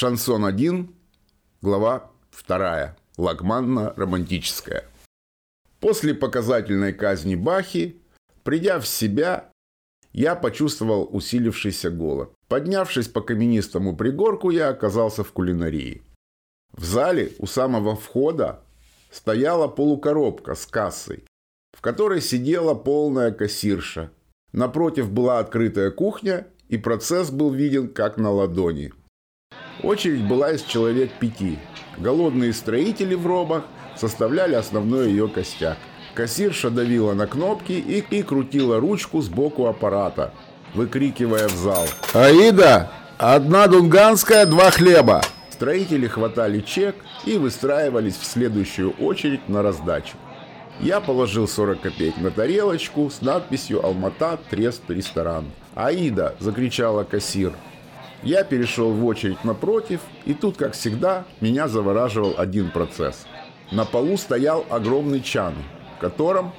Шансон 1, глава 2. Лагманно-романтическая. После показательной казни Бахи, придя в себя, я почувствовал усилившийся голод. Поднявшись по каменистому пригорку, я оказался в кулинарии. В зале у самого входа стояла полукоробка с кассой, в которой сидела полная кассирша. Напротив была открытая кухня, и процесс был виден как на ладони – Очередь была из человек пяти. Голодные строители в робах составляли основной ее костяк. Кассирша давила на кнопки и, и крутила ручку сбоку аппарата, выкрикивая в зал. «Аида! Одна дунганская, два хлеба!» Строители хватали чек и выстраивались в следующую очередь на раздачу. Я положил 40 копеек на тарелочку с надписью «Алмата, Трест, ресторан». «Аида!» – закричала кассир. Я перешел в очередь напротив, и тут, как всегда, меня завораживал один процесс. На полу стоял огромный чан, в котором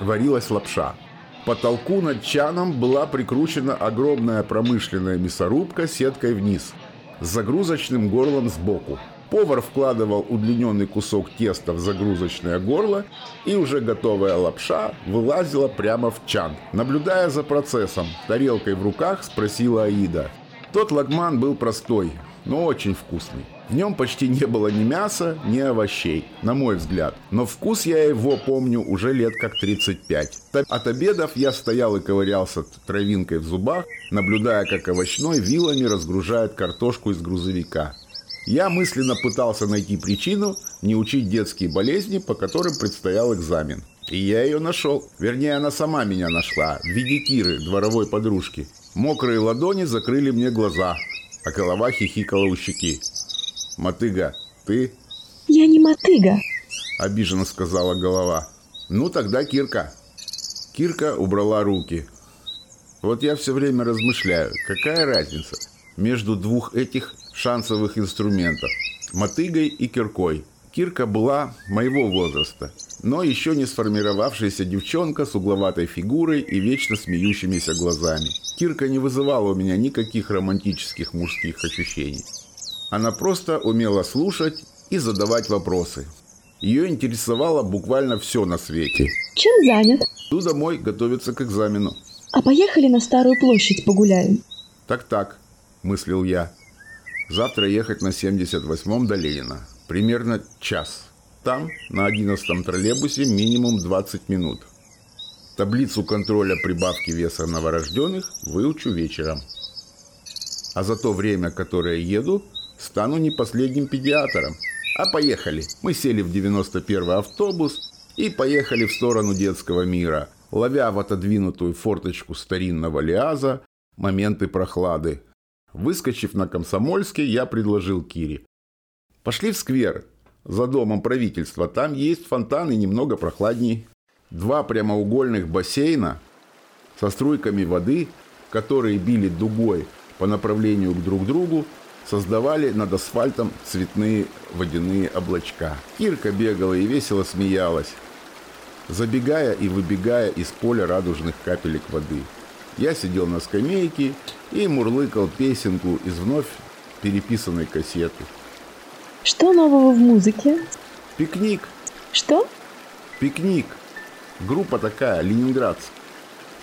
варилась лапша. К потолку над чаном была прикручена огромная промышленная мясорубка сеткой вниз, с загрузочным горлом сбоку. Повар вкладывал удлиненный кусок теста в загрузочное горло, и уже готовая лапша вылазила прямо в чан. Наблюдая за процессом, тарелкой в руках спросила Аида – тот лагман был простой, но очень вкусный. В нем почти не было ни мяса, ни овощей, на мой взгляд. Но вкус я его помню уже лет как 35. От обедов я стоял и ковырялся травинкой в зубах, наблюдая, как овощной вилами разгружает картошку из грузовика. Я мысленно пытался найти причину не учить детские болезни, по которым предстоял экзамен. И я ее нашел. Вернее, она сама меня нашла, в виде Киры, дворовой подружки. Мокрые ладони закрыли мне глаза, а голова хихикала у щеки. «Мотыга, ты?» «Я не мотыга», — обиженно сказала голова. «Ну, тогда Кирка». Кирка убрала руки. Вот я все время размышляю, какая разница между двух этих шансовых инструментов – мотыгой и киркой – Кирка была моего возраста, но еще не сформировавшаяся девчонка с угловатой фигурой и вечно смеющимися глазами. Кирка не вызывала у меня никаких романтических мужских ощущений. Она просто умела слушать и задавать вопросы. Ее интересовало буквально все на свете. Чем занят? Иду домой готовиться к экзамену. А поехали на Старую площадь погуляем? Так-так, мыслил я. Завтра ехать на 78-м до Ленина примерно час. Там, на 11 троллейбусе, минимум 20 минут. Таблицу контроля прибавки веса новорожденных выучу вечером. А за то время, которое еду, стану не последним педиатром. А поехали. Мы сели в 91 автобус и поехали в сторону детского мира, ловя в отодвинутую форточку старинного лиаза моменты прохлады. Выскочив на Комсомольский, я предложил Кире. Пошли в сквер за домом правительства. Там есть фонтан и немного прохладней. Два прямоугольных бассейна со струйками воды, которые били дугой по направлению к друг другу, создавали над асфальтом цветные водяные облачка. Кирка бегала и весело смеялась, забегая и выбегая из поля радужных капелек воды. Я сидел на скамейке и мурлыкал песенку из вновь переписанной кассеты – что нового в музыке? Пикник. Что? Пикник. Группа такая, ленинградская.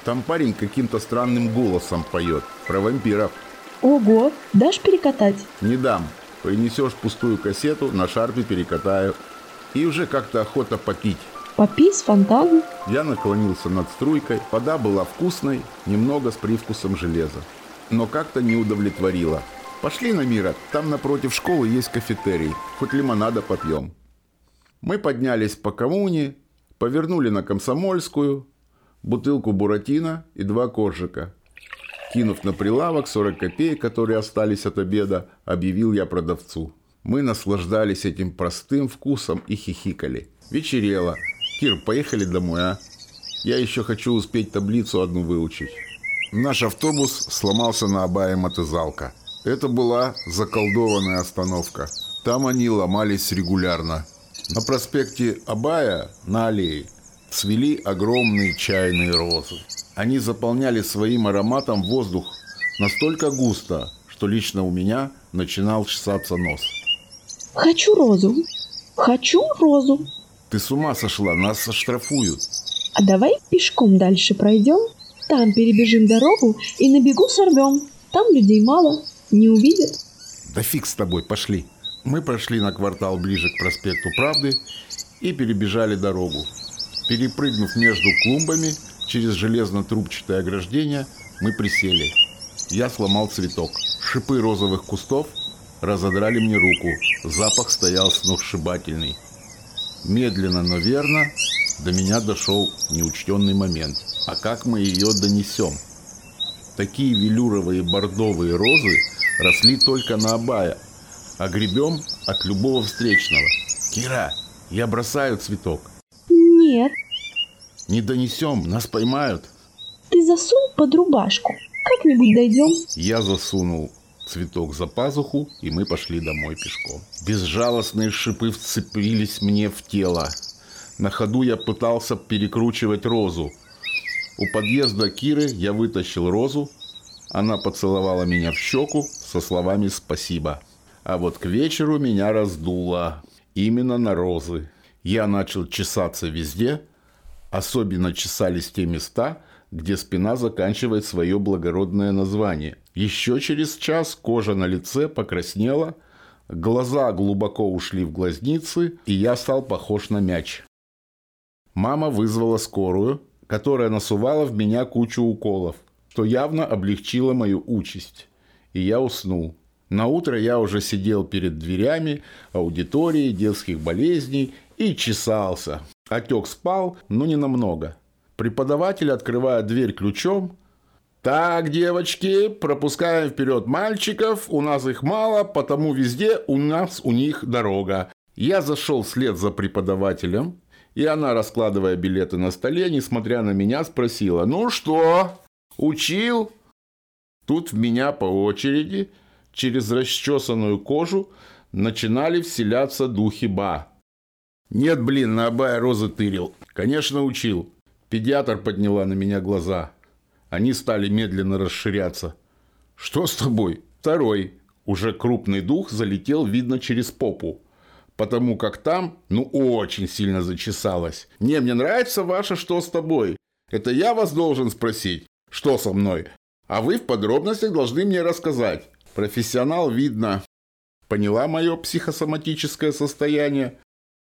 Там парень каким-то странным голосом поет про вампиров. Ого, дашь перекатать? Не дам. Принесешь пустую кассету, на шарпе перекатаю. И уже как-то охота попить. Попить с фонтаном? Я наклонился над струйкой. Вода была вкусной, немного с привкусом железа. Но как-то не удовлетворила. Пошли на Мира, там напротив школы есть кафетерий, хоть лимонада попьем. Мы поднялись по коммуне, повернули на Комсомольскую, бутылку буратино и два коржика. Кинув на прилавок 40 копеек, которые остались от обеда, объявил я продавцу. Мы наслаждались этим простым вкусом и хихикали. Вечерело. Кир, поехали домой, а? Я еще хочу успеть таблицу одну выучить. Наш автобус сломался на обае мотозалка – это была заколдованная остановка. Там они ломались регулярно. На проспекте Абая, на аллее, цвели огромные чайные розы. Они заполняли своим ароматом воздух настолько густо, что лично у меня начинал чесаться нос. Хочу розу. Хочу розу. Ты с ума сошла, нас оштрафуют. А давай пешком дальше пройдем, там перебежим дорогу и на бегу сорвем. Там людей мало, не увидят. Да фиг с тобой, пошли. Мы прошли на квартал ближе к проспекту Правды и перебежали дорогу. Перепрыгнув между клумбами через железно-трубчатое ограждение, мы присели. Я сломал цветок. Шипы розовых кустов разодрали мне руку. Запах стоял сногсшибательный. Медленно, но верно до меня дошел неучтенный момент. А как мы ее донесем? Такие велюровые бордовые розы росли только на Абая, а гребем от любого встречного. Кира, я бросаю цветок. Нет, Не донесем, нас поймают. ты засунь под рубашку. Как-нибудь дойдем. Я засунул цветок за пазуху, и мы пошли домой пешком. Безжалостные шипы вцепились мне в тело. На ходу я пытался перекручивать розу. У подъезда Киры я вытащил розу. Она поцеловала меня в щеку со словами «спасибо». А вот к вечеру меня раздуло. Именно на розы. Я начал чесаться везде. Особенно чесались те места, где спина заканчивает свое благородное название. Еще через час кожа на лице покраснела, глаза глубоко ушли в глазницы, и я стал похож на мяч. Мама вызвала скорую, которая насувала в меня кучу уколов, что явно облегчило мою участь. И я уснул. На утро я уже сидел перед дверями аудитории детских болезней и чесался. Отек спал, но не намного. Преподаватель, открывая дверь ключом, «Так, девочки, пропускаем вперед мальчиков, у нас их мало, потому везде у нас у них дорога». Я зашел вслед за преподавателем, и она, раскладывая билеты на столе, несмотря на меня, спросила, «Ну что, учил?» Тут в меня по очереди, через расчесанную кожу, начинали вселяться духи Ба. «Нет, блин, на Абая розы тырил. Конечно, учил». Педиатр подняла на меня глаза. Они стали медленно расширяться. «Что с тобой?» Второй, уже крупный дух, залетел, видно, через попу. Потому как там, ну, очень сильно зачесалось. «Не, мне нравится ваше «что с тобой». Это я вас должен спросить, что со мной. А вы в подробностях должны мне рассказать. Профессионал, видно, поняла мое психосоматическое состояние.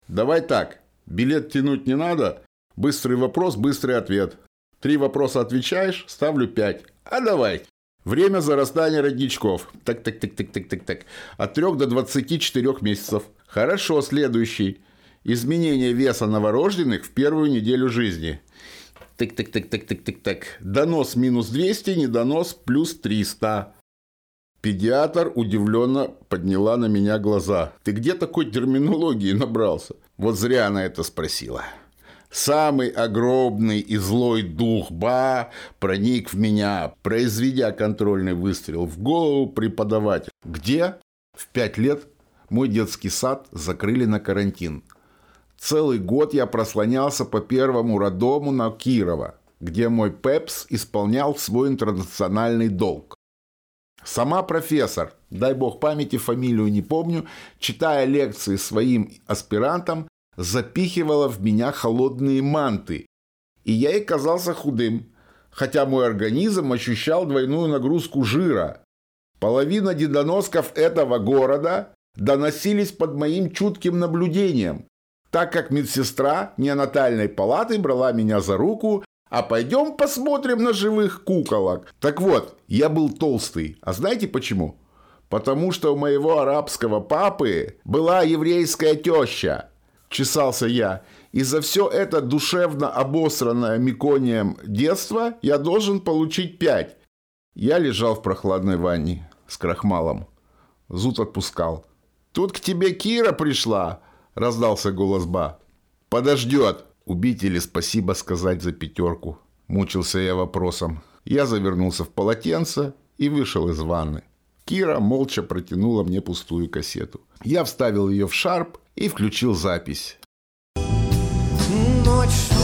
Давай так, билет тянуть не надо. Быстрый вопрос, быстрый ответ. Три вопроса отвечаешь, ставлю пять. А давай. Время зарастания родничков. Так, так, так, так, так, так, так. От 3 до 24 месяцев. Хорошо, следующий. Изменение веса новорожденных в первую неделю жизни. Так. Донос минус 200, недонос плюс 300. Педиатр удивленно подняла на меня глаза. Ты где такой терминологии набрался? Вот зря она это спросила. Самый огромный и злой дух Ба проник в меня, произведя контрольный выстрел в голову преподавателя. Где? В пять лет мой детский сад закрыли на карантин. Целый год я прослонялся по первому роддому на Кирова, где мой ПЭПС исполнял свой интернациональный долг. Сама профессор, дай бог памяти, фамилию не помню, читая лекции своим аспирантам, запихивала в меня холодные манты, и я ей казался худым, хотя мой организм ощущал двойную нагрузку жира. Половина дедоносков этого города доносились под моим чутким наблюдением, так как медсестра неонатальной палаты брала меня за руку, а пойдем посмотрим на живых куколок. Так вот, я был толстый, а знаете почему? Потому что у моего арабского папы была еврейская теща. Чесался я. И за все это душевно обосранное меконием детство я должен получить пять. Я лежал в прохладной ванне с крахмалом. Зуд отпускал. «Тут к тебе Кира пришла!» – раздался голос Ба. «Подождет!» Убить или спасибо сказать за пятерку. Мучился я вопросом. Я завернулся в полотенце и вышел из ванны. Кира молча протянула мне пустую кассету. Я вставил ее в шарп и включил запись. Ночь